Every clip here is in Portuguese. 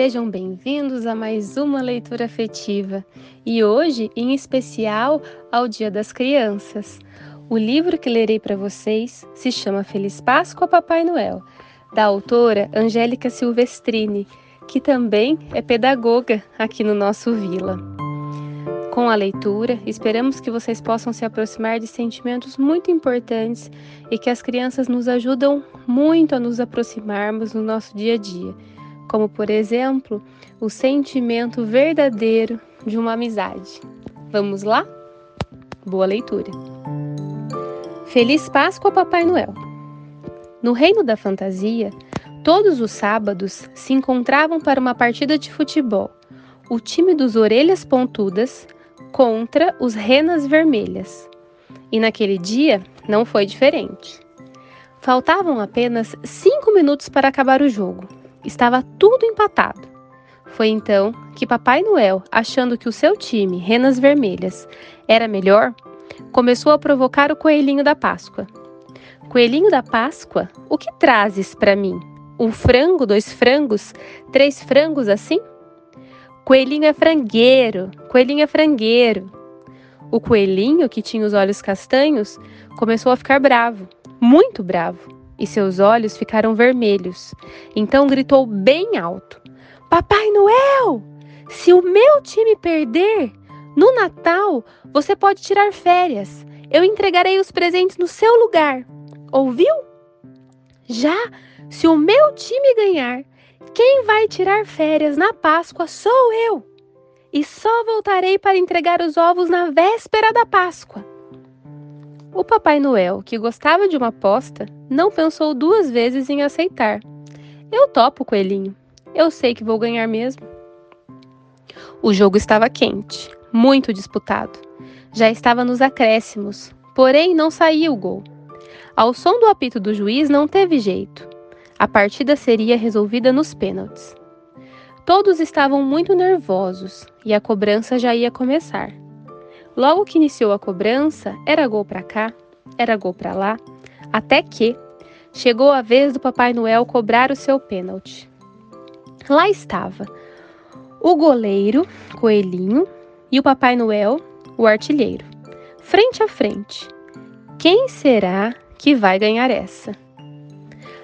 Sejam bem-vindos a mais uma leitura afetiva e hoje, em especial, ao Dia das Crianças. O livro que lerei para vocês se chama Feliz Páscoa, Papai Noel, da autora Angélica Silvestrini, que também é pedagoga aqui no nosso Vila. Com a leitura, esperamos que vocês possam se aproximar de sentimentos muito importantes e que as crianças nos ajudam muito a nos aproximarmos no nosso dia a dia, como, por exemplo, o sentimento verdadeiro de uma amizade. Vamos lá? Boa leitura! Feliz Páscoa, Papai Noel! No reino da fantasia, todos os sábados se encontravam para uma partida de futebol. O time dos Orelhas Pontudas contra os Renas Vermelhas. E naquele dia não foi diferente. Faltavam apenas cinco minutos para acabar o jogo. Estava tudo empatado. Foi então que Papai Noel, achando que o seu time, Renas Vermelhas, era melhor, começou a provocar o coelhinho da Páscoa. Coelhinho da Páscoa, o que trazes para mim? Um frango, dois frangos, três frangos assim? Coelhinho é frangueiro, coelhinho é frangueiro. O coelhinho, que tinha os olhos castanhos, começou a ficar bravo, muito bravo, e seus olhos ficaram vermelhos. Então gritou bem alto: Papai Noel! Se o meu time perder, no Natal você pode tirar férias. Eu entregarei os presentes no seu lugar. Ouviu? Já se o meu time ganhar, quem vai tirar férias na Páscoa sou eu. E só voltarei para entregar os ovos na véspera da Páscoa. O Papai Noel, que gostava de uma aposta, não pensou duas vezes em aceitar. Eu topo, coelhinho. Eu sei que vou ganhar mesmo. O jogo estava quente, muito disputado. Já estava nos acréscimos, porém não saía o gol. Ao som do apito do juiz, não teve jeito. A partida seria resolvida nos pênaltis. Todos estavam muito nervosos e a cobrança já ia começar. Logo que iniciou a cobrança, era gol para cá, era gol para lá, até que chegou a vez do Papai Noel cobrar o seu pênalti. Lá estava o goleiro, Coelhinho, e o Papai Noel, o artilheiro, frente a frente. Quem será que vai ganhar essa?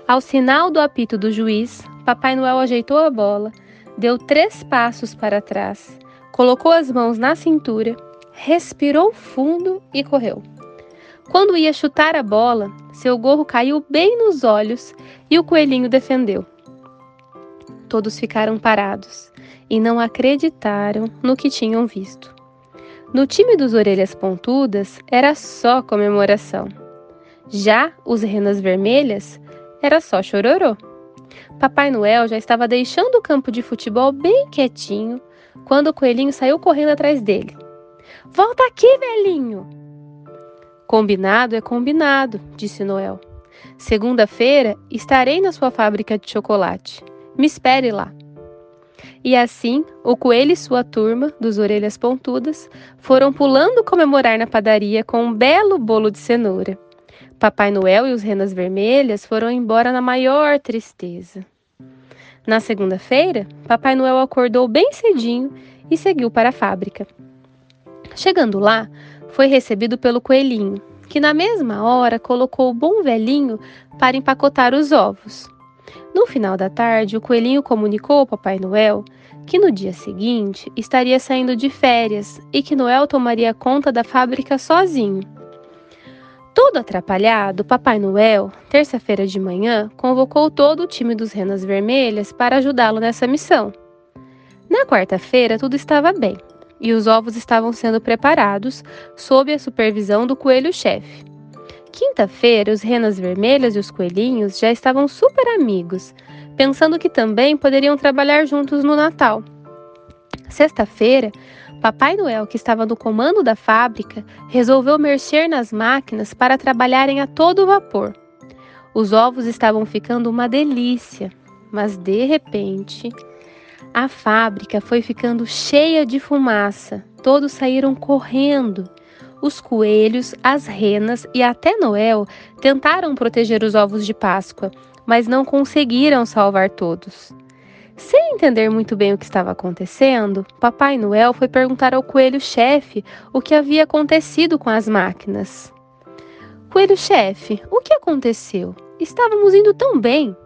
Ao sinal do apito do juiz, Papai Noel ajeitou a bola, deu três passos para trás, colocou as mãos na cintura, respirou fundo e correu. Quando ia chutar a bola, seu gorro caiu bem nos olhos e o coelhinho defendeu. Todos ficaram parados e não acreditaram no que tinham visto. No time dos Orelhas Pontudas era só comemoração. Já os Renas Vermelhas era só chororô. Papai Noel já estava deixando o campo de futebol bem quietinho quando o coelhinho saiu correndo atrás dele. Volta aqui, velhinho! Combinado é combinado, disse Noel. Segunda-feira estarei na sua fábrica de chocolate. Me espere lá. E assim, o coelho e sua turma, dos orelhas pontudas, foram pulando comemorar na padaria com um belo bolo de cenoura. Papai Noel e os Renas Vermelhas foram embora na maior tristeza. Na segunda-feira, Papai Noel acordou bem cedinho e seguiu para a fábrica. Chegando lá, foi recebido pelo coelhinho, que na mesma hora colocou o bom velhinho para empacotar os ovos. No final da tarde, o coelhinho comunicou ao Papai Noel que no dia seguinte estaria saindo de férias e que Noel tomaria conta da fábrica sozinho. Todo atrapalhado, Papai Noel, terça-feira de manhã, convocou todo o time dos Renas Vermelhas para ajudá-lo nessa missão. Na quarta-feira, tudo estava bem e os ovos estavam sendo preparados sob a supervisão do coelho-chefe. Quinta-feira, os Renas Vermelhas e os coelhinhos já estavam super amigos, pensando que também poderiam trabalhar juntos no Natal. Sexta-feira, Papai Noel, que estava no comando da fábrica, resolveu mexer nas máquinas para trabalharem a todo vapor. Os ovos estavam ficando uma delícia, mas de repente, a fábrica foi ficando cheia de fumaça. Todos saíram correndo. Os coelhos, as renas e até Noel tentaram proteger os ovos de Páscoa, mas não conseguiram salvar todos. Sem entender muito bem o que estava acontecendo, Papai Noel foi perguntar ao coelho-chefe o que havia acontecido com as máquinas. Coelho-chefe, o que aconteceu? Estávamos indo tão bem.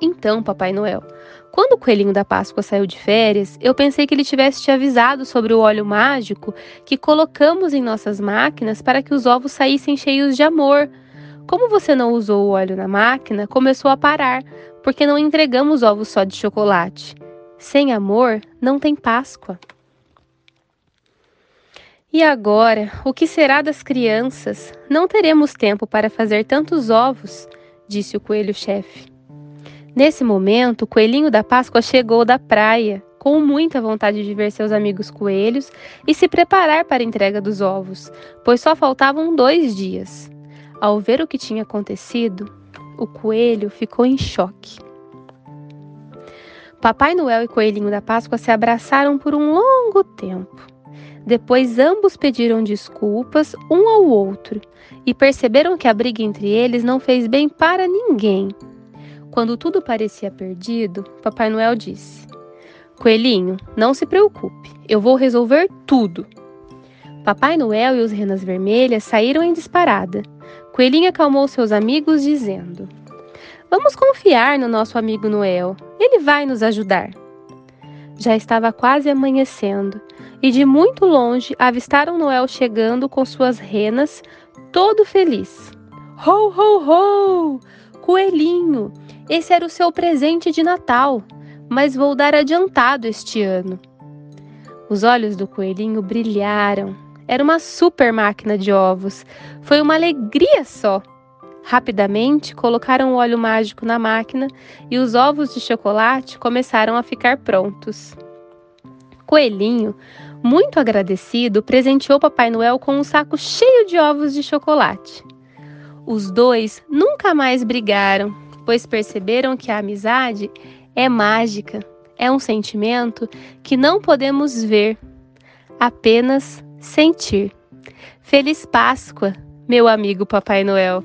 Então, Papai Noel, quando o coelhinho da Páscoa saiu de férias, eu pensei que ele tivesse te avisado sobre o óleo mágico que colocamos em nossas máquinas para que os ovos saíssem cheios de amor. Como você não usou o óleo na máquina, começou a parar, porque não entregamos ovos só de chocolate. Sem amor, não tem Páscoa. E agora, o que será das crianças? Não teremos tempo para fazer tantos ovos, disse o coelho-chefe. Nesse momento, o coelhinho da Páscoa chegou da praia, com muita vontade de ver seus amigos coelhos e se preparar para a entrega dos ovos, pois só faltavam dois dias. Ao ver o que tinha acontecido, o coelho ficou em choque. Papai Noel e Coelhinho da Páscoa se abraçaram por um longo tempo. Depois ambos pediram desculpas um ao outro e perceberam que a briga entre eles não fez bem para ninguém. Quando tudo parecia perdido, Papai Noel disse: Coelhinho, não se preocupe, eu vou resolver tudo. Papai Noel e os renas vermelhas saíram em disparada. Coelhinho acalmou seus amigos, dizendo: Vamos confiar no nosso amigo Noel, ele vai nos ajudar. Já estava quase amanhecendo e de muito longe avistaram Noel chegando com suas renas, todo feliz. Ho, ho, ho! Coelhinho, esse era o seu presente de Natal, mas vou dar adiantado este ano. Os olhos do coelhinho brilharam era uma super máquina de ovos. Foi uma alegria só. Rapidamente colocaram o óleo mágico na máquina e os ovos de chocolate começaram a ficar prontos. Coelhinho, muito agradecido, presenteou Papai Noel com um saco cheio de ovos de chocolate. Os dois nunca mais brigaram, pois perceberam que a amizade é mágica, é um sentimento que não podemos ver, apenas sentir. Feliz Páscoa, meu amigo Papai Noel!